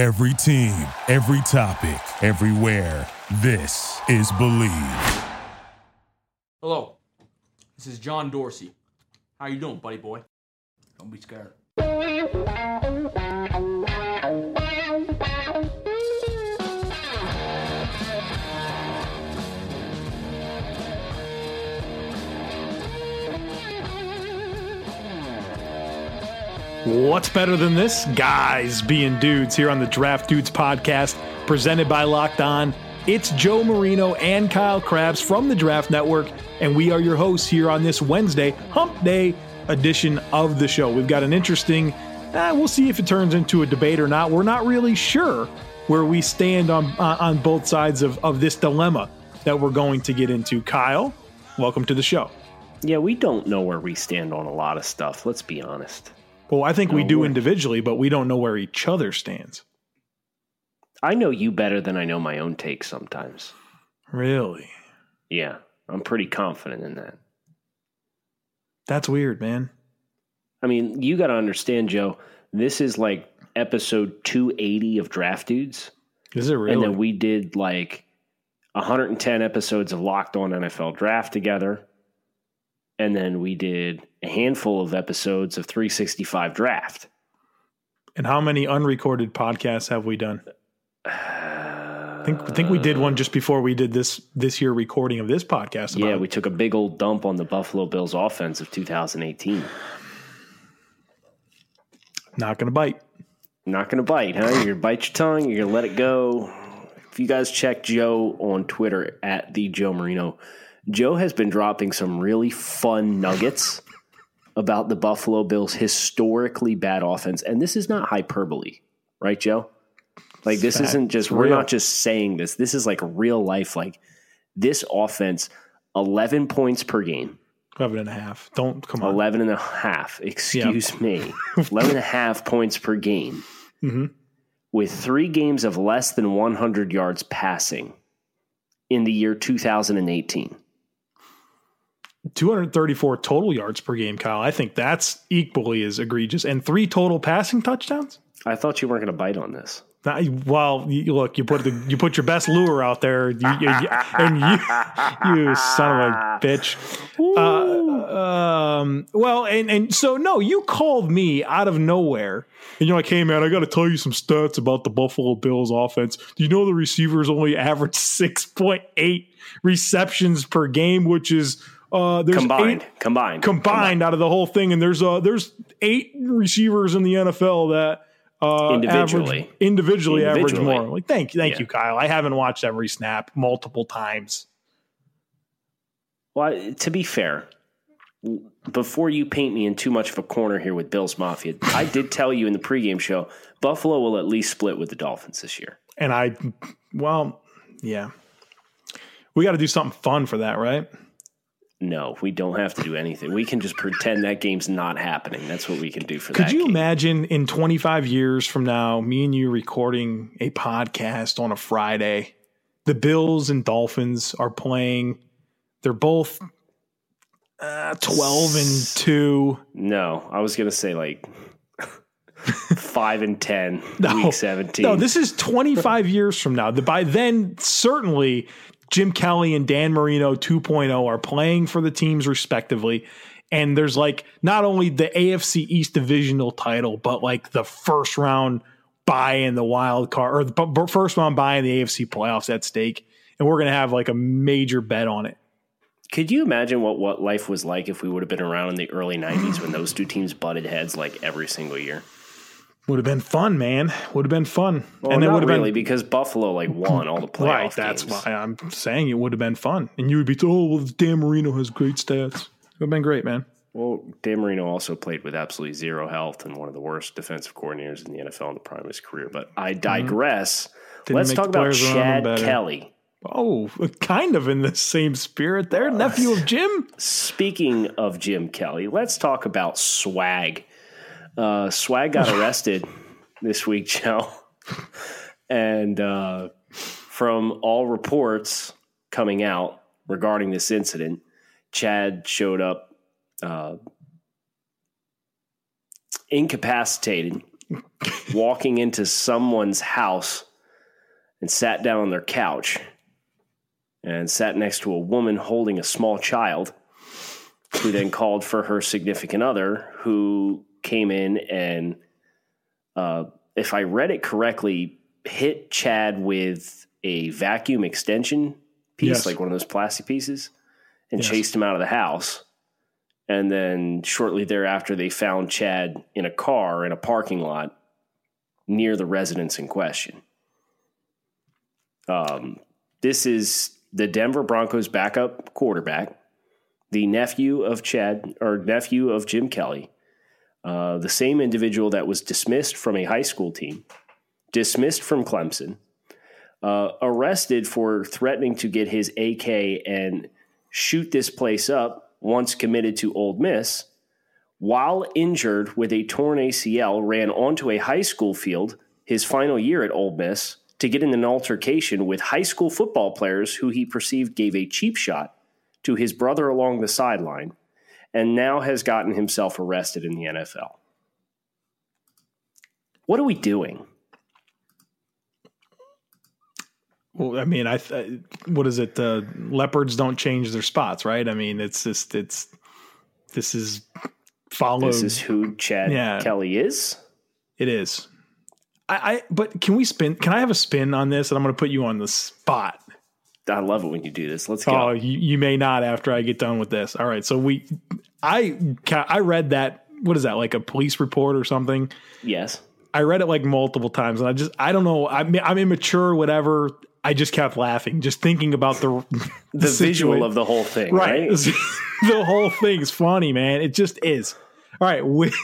Every team, every topic, everywhere. This is Bleav. Hello, this is John Dorsey. How you doing, buddy boy? Don't be scared. What's better than this? Guys being dudes here on the Draft Dudes podcast, presented by Locked On. It's Joe Marino and Kyle Crabbs from the Draft Network, and we are your hosts here on this Wednesday, Hump Day edition of the show. We've got an interesting, uh, we'll see if it turns into a debate or not. We're not really sure where we stand on, uh, on both sides of, of this dilemma that we're going to get into. Kyle, welcome to the show. Yeah, we don't know where we stand on a lot of stuff. Let's be honest. Well, I think we do we're- individually, but we don't know where each other stands. I know you better than I know my own take sometimes. Really? Yeah, I'm pretty confident in that. That's weird, man. I mean, you got to understand, Joe, this is like episode 280 of Draft Dudes. Is it really? And then we did like 110 episodes of Locked On NFL Draft together. And then we did a handful of episodes of 365 Draft. and how many unrecorded podcasts have we done? I think I think we did one just before we did this this year recording of this podcast. About Yeah, we took a big old dump on the Buffalo Bills offense of 2018. not going to bite. Not going to bite, huh? You're going to bite your tongue. You're going to let it go. If you guys check Joe on Twitter at the Joe Marino, Joe has been dropping some really fun nuggets about the Buffalo Bills' historically bad offense. And this is not hyperbole, right, Joe? Like, this isn't just, It's we're not just saying this. This is like real life. Like, this offense, 11 points per game. 11 and a half. Don't come on. 11 and a half, excuse me. 11 and a half points per game Mhm. with three games of less than 100 yards passing in the year 2018. 234 total yards per game, Kyle. I think that's equally as egregious. And three total passing touchdowns? I thought you weren't going to bite on this. Now, Well, you, look, you put the you put your best lure out there, you, you- and you, you son of a bitch. Uh, um, well, and and so no, you called me out of nowhere, and you're like, "Hey, man, I got to tell you some stats about the Buffalo Bills offense. Do you know the receivers only average six point eight receptions per game, which is uh, there's Combined, eight, combined, combined out of the whole thing, and there's uh there's eight receivers in the NFL that uh Individually. average, individually, average more. Like thank you, thank Yeah. you, Kyle. I haven't watched every snap multiple times. Well, to be fair, before you paint me in too much of a corner here with Bills Mafia, I did tell you in the pregame show Buffalo will at least split with the Dolphins this year. And I, well, yeah, we got to do something fun for that, right? No, we don't have to do anything. We can just pretend that game's not happening. That's what we can do for Could that Could you game. imagine in 25 years from now, me and you recording a podcast on a Friday? The Bills and Dolphins are playing. They're both uh, 12 and 2. No, I was gonna say like five and ten, No. week seventeen. No, this is 25 years from now. By then, certainly Jim Kelly and Dan Marino 2.0 are playing for the teams respectively. And there's like not only the AFC East divisional title, but like the first round buy in the wild card or the first round buy in the AFC playoffs at stake. And we're going to have like a major bet on it. Could you imagine what what life was like if we would have been around in the early '90s when those two teams butted heads like every single year? Would have been fun, man. Would have been fun. Well, and it would have really been because Buffalo like won all the playoff right. That's games. why I'm saying it would have been fun. And you would be, oh, well, Dan Marino has great stats. It would have been great, man. Well, Dan Marino also played with absolutely zero health and one of the worst defensive coordinators in the NFL in the prime of his career. But I digress. Mm-hmm. Let's talk about players around him Chad. Kelly. Oh, kind of in the same spirit there. Nephew of Jim. Speaking of Jim Kelly, let's talk about swag. Uh, swag got arrested this week, Joe. And uh, from all reports coming out regarding this incident, Chad showed up uh, incapacitated walking into someone's house and sat down on their couch and sat next to a woman holding a small child who then called for her significant other who came in and uh, if i read it correctly hit chad with a vacuum extension piece Yes. like one of those plastic pieces and Yes. chased him out of the house and then shortly thereafter they found chad in a car in a parking lot near the residence in question um, this is the Denver Broncos backup quarterback, the nephew of Chad or nephew of Jim Kelly, uh, the same individual that was dismissed from a high school team, dismissed from Clemson, uh, arrested for threatening to get his AK and shoot this place up once committed to Ole Miss, while injured with a torn ACL, ran onto a high school field his final year at Ole Miss to get in an altercation with high school football players who he perceived gave a cheap shot to his brother along the sideline, and now has gotten himself arrested in the NFL. What are we doing? Well, I mean, I th- what is it? Uh, leopards don't change their spots, right? I mean, it's just it's this is followed. This is who Chad Yeah. Kelly is. It is. I, I but can we spin? Can I have a spin on this? And I'm going to put you on the spot. I love it when you do this. Let's go. Oh, you, you may not after I get done with this. All right. So we, I, I read that. What is that? Like a police report or something? yes. I read it like multiple times, and I just, I don't know. I'm, I'm immature, whatever. I just kept laughing, just thinking about the The visual situa- of the whole thing, right. right? the whole thing's funny, man. It just is. All right. Which,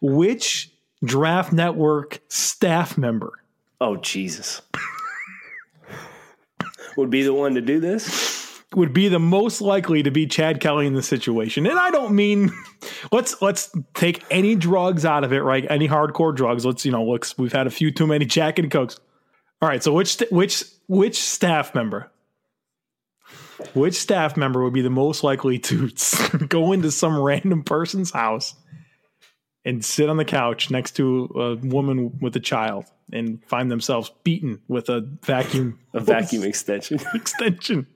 which draft network staff member Oh, Jesus. Would be the one to do this? would be the most likely to be Chad Kelly in the situation. And I don't mean let's let's take any drugs out of it, right? Any hardcore drugs. Let's you know, looks we've had a few too many Jack and Cokes. All right, so which which which staff member? Which staff member would be the most likely to go into some random person's house and sit on the couch next to a woman with a child and find themselves beaten with a vacuum A vacuum extension. extension.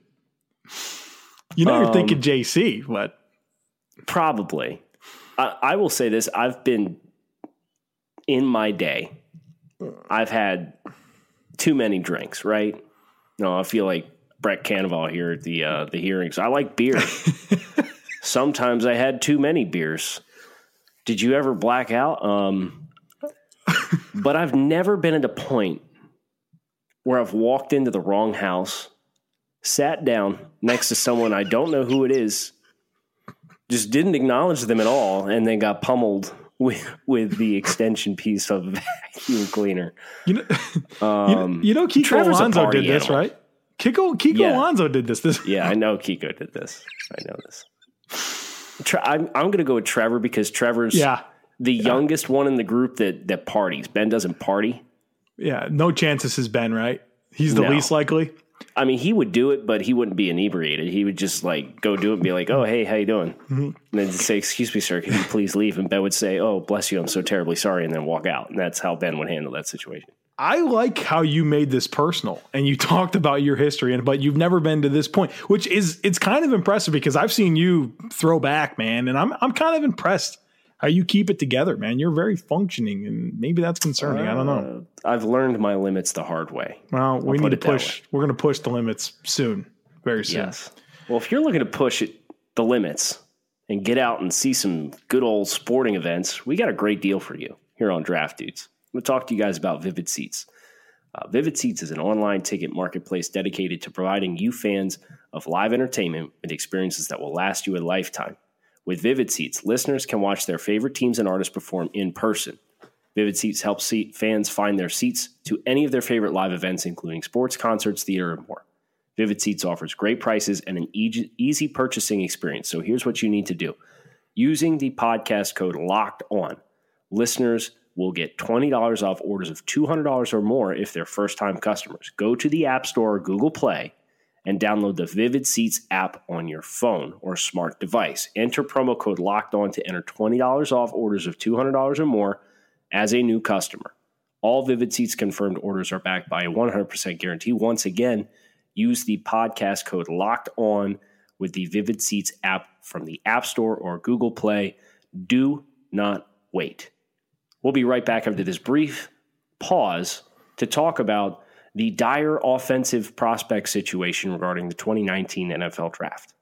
You know, you're Um, thinking JC, but Probably. I, I will say this I've been in my day, I've had too many drinks, right? No, I feel like Brett Kavanaugh here at the uh, the hearings. I like beer. Sometimes I had too many beers. Did you ever black out? Um, but I've never been at a point where I've walked into the wrong house, sat down next to someone I don't know who it is, just didn't acknowledge them at all, and then got pummeled with with the extension piece of vacuum cleaner. you know, Um, you know Kiko Trevor's Alonso did this, animal. right? Kiko Kiko Yeah. Alonso did this. This yeah, I know Kiko did this. I know this. I'm, I'm going to go with Trevor because Trevor's yeah, the youngest one in the group that that parties. Ben doesn't party. yeah. No chances has Ben, right. He's the No. least likely. I mean, he would do it, but he wouldn't be inebriated. He would just like go do it and be like, "Oh, hey, how you doing?" Mm-hmm. And then say, "Excuse me, sir, can you please leave?" And Ben would say, "Oh, bless you, I'm so terribly sorry," and then walk out. And that's how Ben would handle that situation. I like how you made this personal and you talked about your history and but you've never been to this point, which is it's kind of impressive because I've seen you throw back, man, and I'm I'm kind of impressed how you keep it together, man. You're very functioning and maybe that's concerning. I don't know. Uh, I've learned my limits the hard way. Well, we need to push. We're going to push the limits soon, very soon. Yes. Well, if you're looking to push it, the limits and get out and see some good old sporting events, we got a great deal for you here on Draft Dudes. I'm going to talk to you guys about Vivid Seats. Uh, Vivid Seats is an online ticket marketplace dedicated to providing you fans of live entertainment with experiences that will last you a lifetime. With Vivid Seats, listeners can watch their favorite teams and artists perform in person. Vivid Seats helps seat fans find their seats to any of their favorite live events, including sports, concerts, theater, and more. Vivid Seats offers great prices and an easy, easy purchasing experience. So here's what you need to do. Using the podcast code LOCKED ON, listeners will get $20 off orders of $200 or more if they're first time customers. Go to the App Store or Google Play and download the Vivid Seats app on your phone or smart device. Enter promo code LOCKED ON to enter $20 off orders of $200 or more as a new customer. All Vivid Seats confirmed orders are backed by a 100% guarantee. Once again, use the podcast code locked on with the Vivid Seats app from the App Store or Google Play. Do not wait. We'll be right back after this brief pause to talk about the dire offensive prospect situation regarding the 2019 NFL Draft.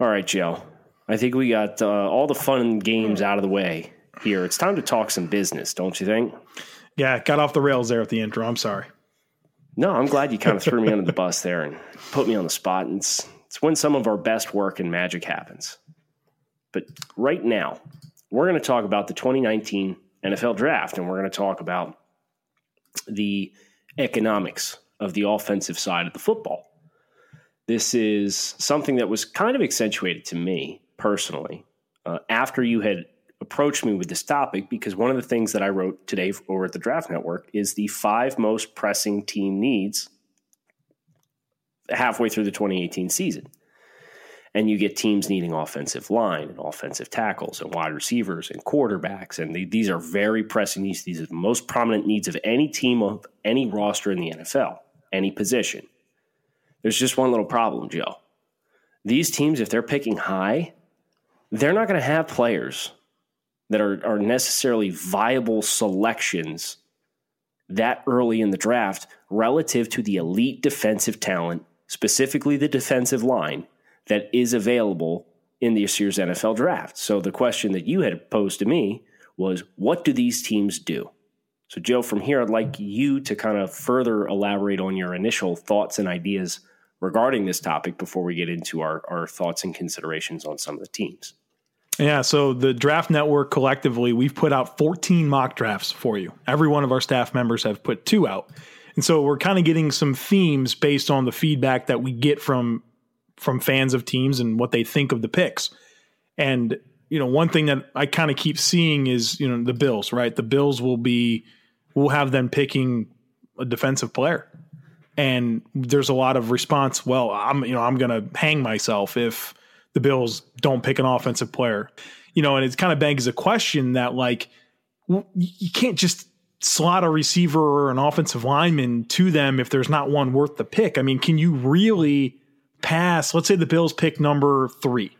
All right, Joe. I think we got uh, all the fun games out of the way here. It's time to talk some business, don't you think? Yeah, got off the rails there at the intro. I'm sorry. No, I'm glad you kind of threw me under the bus there and put me on the spot. And it's, it's when some of our best work and magic happens. But right now, we're going to talk about the 2019 NFL draft, and we're going to talk about the economics of the offensive side of the football. This is something that was kind of accentuated to me personally uh, after you had approached me with this topic because one of the things that I wrote today over at the Draft Network is the five most pressing team needs halfway through the 2018 season. And you get teams needing offensive line and offensive tackles and wide receivers and quarterbacks. And they, these are very pressing needs. These are the most prominent needs of any team of any roster in the NFL, any position. There's just one little problem, Joe. These teams, if they're picking high, they're not going to have players that are, are necessarily viable selections that early in the draft relative to the elite defensive talent, specifically the defensive line, that is available in this year's NFL draft. So the question that you had posed to me was what do these teams do? So, Joe, from here, I'd like you to kind of further elaborate on your initial thoughts and ideas regarding this topic before we get into our, our thoughts and considerations on some of the teams. Yeah, so the Draft Network collectively, we've put out 14 mock drafts for you. Every one of our staff members have put two out. And so we're kind of getting some themes based on the feedback that we get from from fans of teams and what they think of the picks. And you know, one thing that I kind of keep seeing is, you know, the Bills, right? The Bills will be we'll have them picking a defensive player. And there's a lot of response, well, I'm you know, I'm going to hang myself if the Bills don't pick an offensive player. You know, and it's kind of begs a question that like you can't just slot a receiver or an offensive lineman to them if there's not one worth the pick. I mean, can you really pass? Let's say the Bills pick number three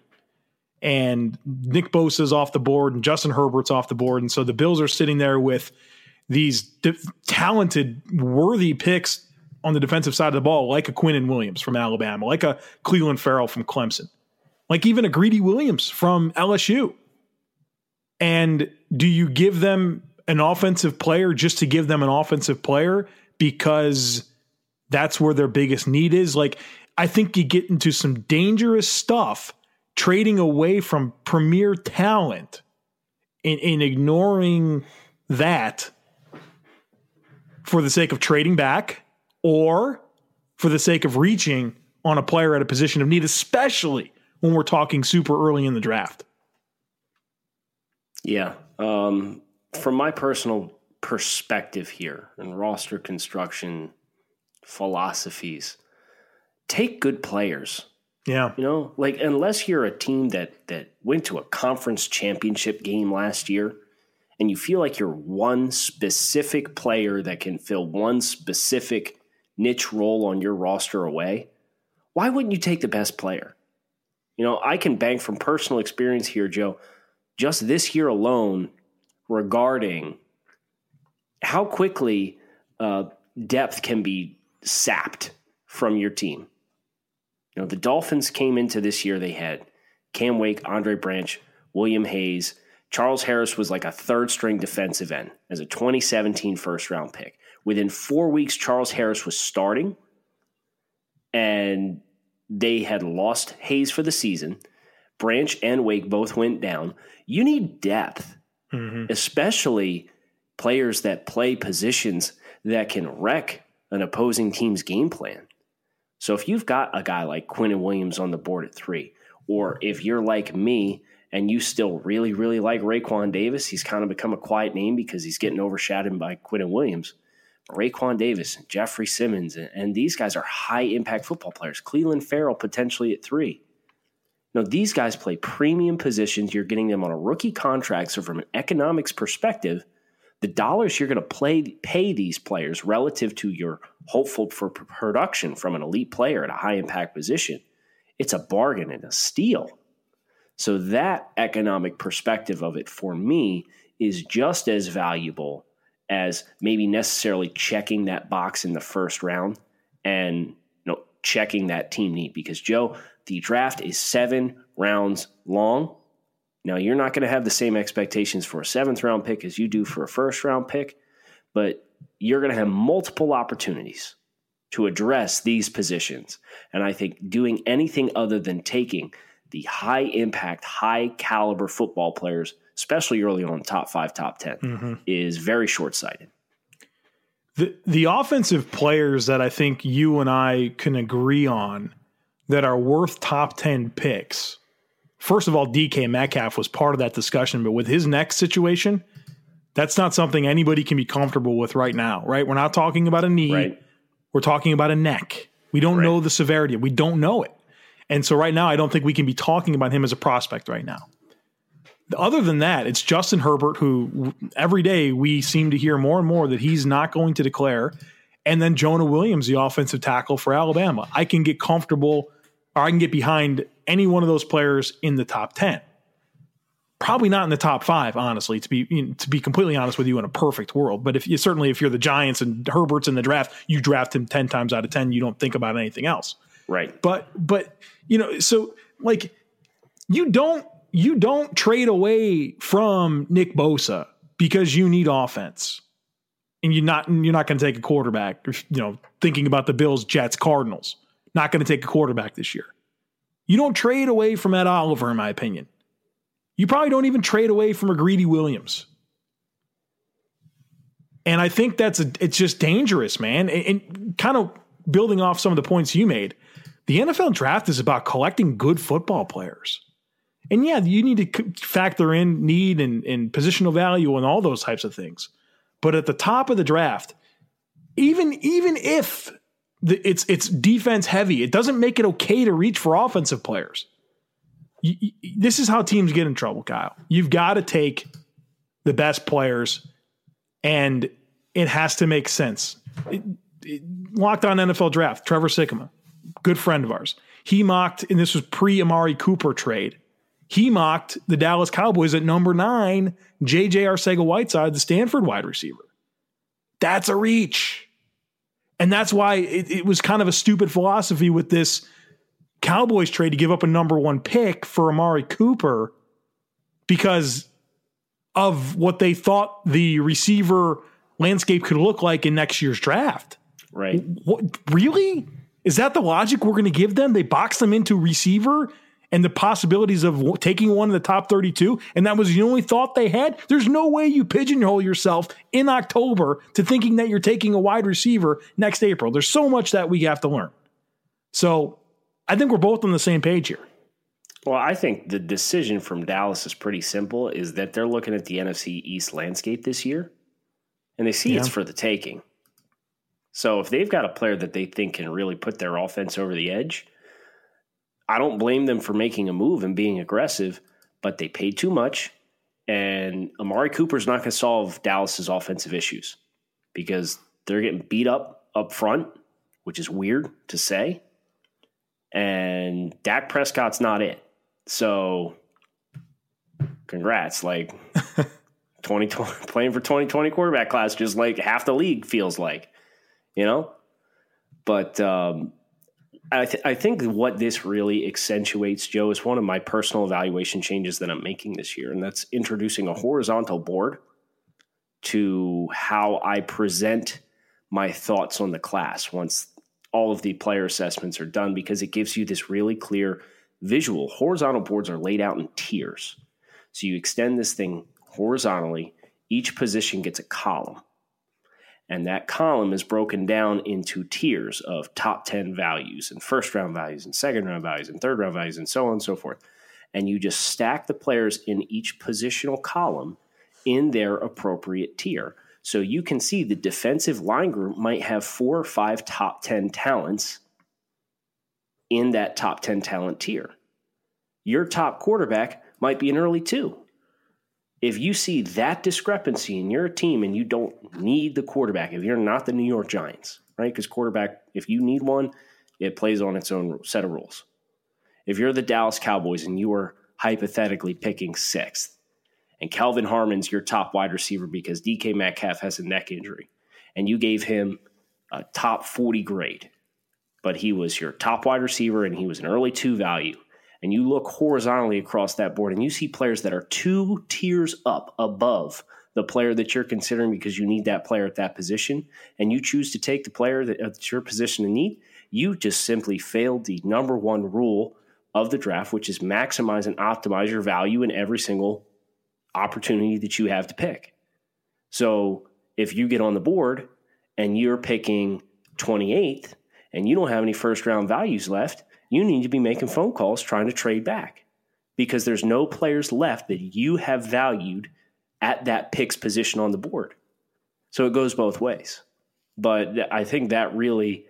and Nick Bosa's off the board and Justin Herbert's off the board. And so the Bills are sitting there with these talented, worthy picks on the defensive side of the ball, like a Quinnen Williams from Alabama, like a Clelin Ferrell from Clemson like even a Greedy Williams from LSU. And do you give them an offensive player just to give them an offensive player because that's where their biggest need is? Like, I think you get into some dangerous stuff trading away from premier talent and, and ignoring that for the sake of trading back or for the sake of reaching on a player at a position of need, especially when we're talking super early in the draft. Yeah. Um, from my personal perspective here and roster construction philosophies, take good players. Yeah. You know, like unless you're a team that that went to a conference championship game last year and you feel like you're one specific player that can fill one specific niche role on your roster away, why wouldn't you take the best player? You know, I can bank from personal experience here, Joe, just this year alone regarding how quickly uh, depth can be sapped from your team. You know, the Dolphins came into this year, they had Cam Wake, Andre Branch, William Hayes. Charles Harris was like a third string defensive end as a 2017 first round pick. Within four weeks, Charles Harris was starting, and they had lost Hayes for the season. Branch and Wake both went down. You need depth, mm-hmm. especially players that play positions that can wreck an opposing team's game plan. So if you've got a guy like Quinnen Williams on the board at three, or if you're like me and you still really, really like Raekwon Davis, he's kind of become a quiet name because he's getting overshadowed by Quinnen Williams. Raekwon Davis, Jeffrey Simmons, and these guys are high impact football players. Clelin Ferrell potentially at three. Now, these guys play premium positions. You're getting them on a rookie contract. So, from an economics perspective, the dollars you're going to play, pay these players relative to your hopeful for production from an elite player at a high impact position, it's a bargain and a steal. So, that economic perspective of it for me is just as valuable as maybe necessarily checking that box in the first round and you know checking that team need because Joe, the draft is seven rounds long. Now you're not going to have the same expectations for a seventh round pick as you do for a first round pick, but you're going to have multiple opportunities to address these positions. And I think doing anything other than taking the high impact, high caliber football players especially early on, top five, top 10, mm-hmm. is very short sighted. The, the offensive players that I think you and I can agree on that are worth top 10 picks. First of all, DK Metcalf was part of that discussion, but with his next situation, that's not something anybody can be comfortable with right now, right? We're not talking about a knee. Right. We're talking about a neck. We don't right. know the severity. We don't know it. And so right now, I don't think we can be talking about him as a prospect right now other than that, it's Justin Herbert who every day we seem to hear more and more that he's not going to declare. And then Jonah Williams, the offensive tackle for Alabama. I can get comfortable or I can get behind any one of those players in the top 10. Probably not in the top five, honestly, to be to be completely honest with you in a perfect world. But if you certainly if you're the Giants and Herbert's in the draft, you draft him 10 times out of 10, you don't think about anything else. Right. But but you know, so like you don't you don't trade away from Nick Bosa because you need offense. And you're not you're not going to take a quarterback, you know, thinking about the Bills, Jets, Cardinals. Not going to take a quarterback this year. You don't trade away from Ed Oliver, in my opinion. You probably don't even trade away from a Greedy Williams. And I think that's a, it's just dangerous, man. And, and kind of building off some of the points you made, the NFL draft is about collecting good football players. And yeah, you need to factor in need and, and positional value and all those types of things. But at the top of the draft, even even if it's it's defense heavy, it doesn't make it okay to reach for offensive players. You, you, this is how teams get in trouble, Kyle. You've got to take the best players, and it has to make sense. It, it, locked on NFL draft, Trevor Sikkema, good friend of ours. He mocked, and this was pre Amari Cooper trade he mocked the Dallas Cowboys at number nine, JJ Arcega Whiteside, the Stanford wide receiver. That's a reach. And that's why it, it, was kind of a stupid philosophy with this Cowboys trade to give up a number one pick for Amari Cooper because of what they thought the receiver landscape could look like in next year's draft. Right. What, really? Is that the logic we're going to give them? They box them into receiver and the possibilities of taking one in the top 32, and that was the only thought they had, there's no way you pigeonhole yourself in October to thinking that you're taking a wide receiver next April. There's so much that we have to learn. So I think we're both on the same page here. Well, I think the decision from Dallas is pretty simple is that they're looking at the NFC East landscape this year and they see yeah. it's for the taking. So if they've got a player that they think can really put their offense over the edge – I don't blame them for making a move and being aggressive, but they paid too much. And Amari Cooper's not going to solve Dallas's offensive issues because they're getting beat up up front, which is weird to say. And Dak Prescott's not it. So congrats. Like 2020 playing for 2020 quarterback class, just like half the league feels like, you know? But um, I, th- I, think what this really accentuates, Joe, is one of my personal evaluation changes that I'm making this year, and that's introducing a horizontal board to how I present my thoughts on the class once all of the player assessments are done, because it gives you this really clear visual. Horizontal boards are laid out in tiers. So you extend this thing horizontally, each position gets a column. And that column is broken down into tiers of top 10 values and first round values and second round values and third round values and so on and so forth. And you just stack the players in each positional column in their appropriate tier. So you can see the defensive line group might have four or five top 10 talents in that top 10 talent tier. your top quarterback might be an early two. If you see that discrepancy in your team and you don't need the quarterback, if you're not the New York Giants, right? Because quarterback, if you need one, it plays on its own set of rules. If you're the Dallas Cowboys and you are hypothetically picking sixth, and Kelvin Harmon's your top wide receiver because DK Metcalf has a neck injury, and you gave him a top 40 grade, but he was your top wide receiver and he was an early two value. And you look horizontally across that board and you see players that are two tiers up above the player that you're considering because you need that player at that position, and you choose to take the player that, that's your position in need, you just simply failed the number one rule of the draft, which is maximize and optimize your value in every single opportunity that you have to pick. So if you get on the board and you're picking 28th and you don't have any first round values left, you need to be making phone calls trying to trade back because there's no players left that you have valued at that picks position on the board. So it goes both ways. But I think that really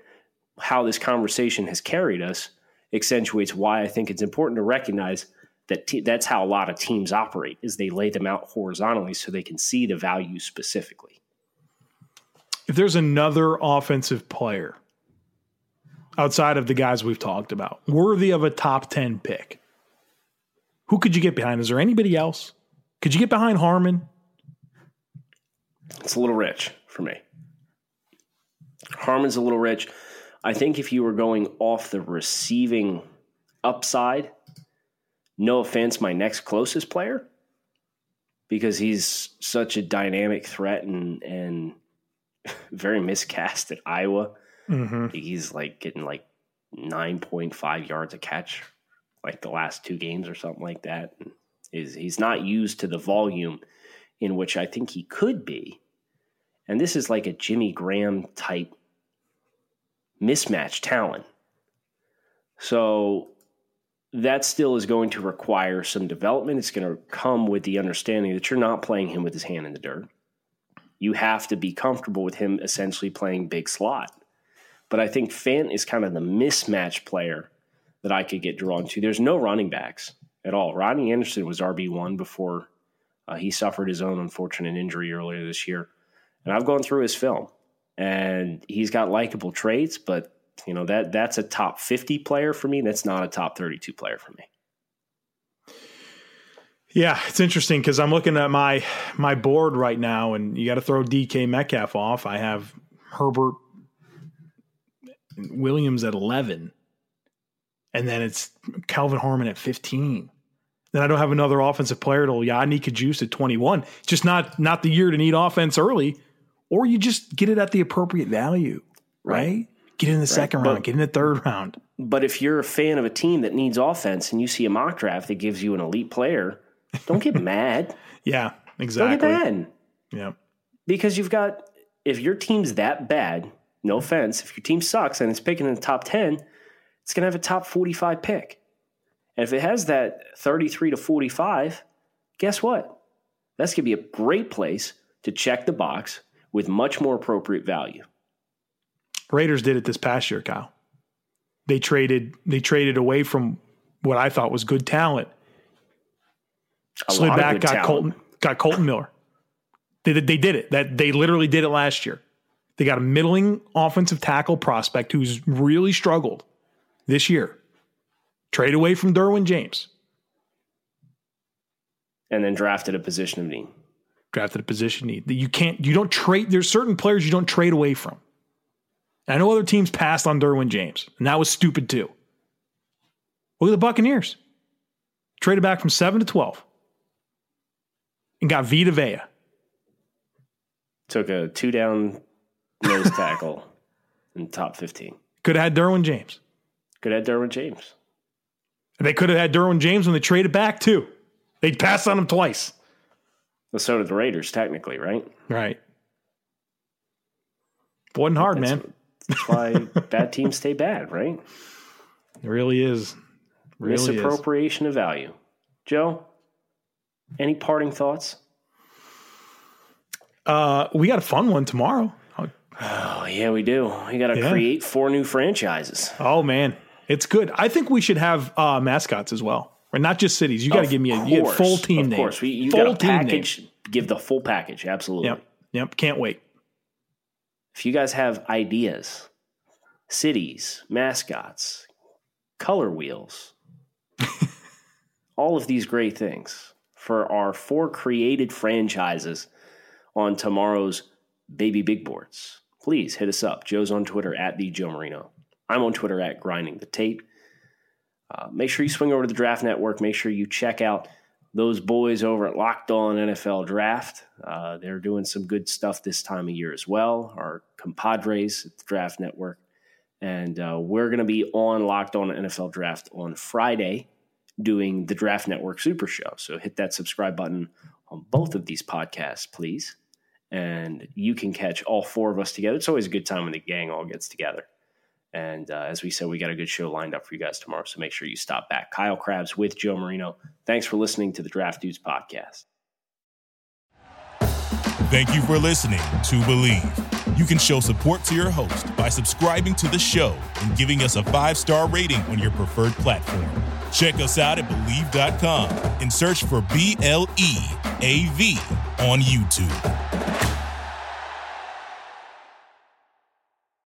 how this conversation has carried us accentuates why I think it's important to recognize that te- that's how a lot of teams operate is they lay them out horizontally so they can see the value specifically. If there's another offensive player outside of the guys we've talked about worthy of a top 10 pick, who could you get behind? Is there anybody else? Could you get behind Harmon? It's a little rich for me. Harmon's a little rich. I think if you were going off the receiving upside, no offense, my next closest player, because he's such a dynamic threat and and very miscast at Iowa. Mm-hmm. He's like getting like nine point five yards a catch, like the last two games or something like that. Is he's not used to the volume in which I think he could be, and this is like a Jimmy Graham type mismatched talent. So that still is going to require some development. It's going to come with the understanding that you're not playing him with his hand in the dirt. You have to be comfortable with him essentially playing big slot. But I think Fant is kind of the mismatch player that I could get drawn to. There's no running backs at all. Rodney Anderson was RB1 before uh, he suffered his own unfortunate injury earlier this year. And I've gone through his film and he's got likable traits, but you know that that's a top 50 player for me. That's not a top 32 player for me. Yeah, it's interesting because I'm looking at my my board right now, and you got to throw DK Metcalf off. I have Herbert Williams at 11, and then it's Kelvin Harmon at 15. Then I don't have another offensive player till Yodny Cajuste at 21. Just not not the year to need offense early or you just get it at the appropriate value, right? right? Get in the right. second round, but, get in the third round. But if you're a fan of a team that needs offense and you see a mock draft that gives you an elite player, don't get mad. Yeah, exactly. Don't get mad. Yeah. Because you've got, if your team's that bad, no offense, if your team sucks and it's picking in the top 10, it's going to have a top 45 pick. And if it has that 33 to 45, guess what? That's going to be a great place to check the box with much more appropriate value. Raiders did it this past year, Kyle. They traded they traded away from what I thought was good talent. A Slid back, got talent. Kolton got Kolton Miller. They, they did it. That they literally did it last year. They got a middling offensive tackle prospect who's really struggled this year. Trade away from Derwin James. And then drafted a position of need drafted a position need that you can't you don't trade there's certain players you don't trade away from. And I know other teams passed on Derwin James, and that was stupid too. Look at the Buccaneers. Traded back from seven to twelve. And got Vita Vea. Took a two down nose tackle in top fifteen. Could have had Derwin James. Could have had Derwin James. And they could have had Derwin James when they traded back too. They passed on him twice. Well, so did the Raiders, technically, right? Right. Wasn't hard, that's, man. That's why bad teams stay bad, right? It really is. Really Misappropriation is. of value. Joe, any parting thoughts? Uh, we got a fun one tomorrow. Oh yeah, we do. We got to yeah. create four new franchises. Oh man, it's good. I think we should have uh, mascots as well. Or not just cities. You got to give me a you get full team of name. Of course, we, you full got a package. Name. Give the full package. Absolutely. Yep. Yep. Can't wait. If you guys have ideas, cities, mascots, color wheels, all of these great things for our four created franchises on tomorrow's Baby Big Boards, please hit us up. Joe's on Twitter at the Joe Marino. I'm on Twitter at grinding the tape. Uh, make sure you swing over to the Draft Network. Make sure you check out those boys over at Locked On NFL Draft. Uh, they're doing some good stuff this time of year as well. Our compadres at the Draft Network. And uh, we're going to be on Locked On NFL Draft on Friday doing the Draft Network Super Show. So hit that subscribe button on both of these podcasts, please. And you can catch all four of us together. It's always a good time when the gang all gets together. And uh, as we said, we got a good show lined up for you guys tomorrow. So make sure you stop back. Kyle Crabbs with Joe Marino. Thanks for listening to the Draft Dudes podcast. Thank you for listening to Bleav. You can show support to your host by subscribing to the show and giving us a five star rating on your preferred platform. Check us out at Bleav.com and search for B L E A V on YouTube.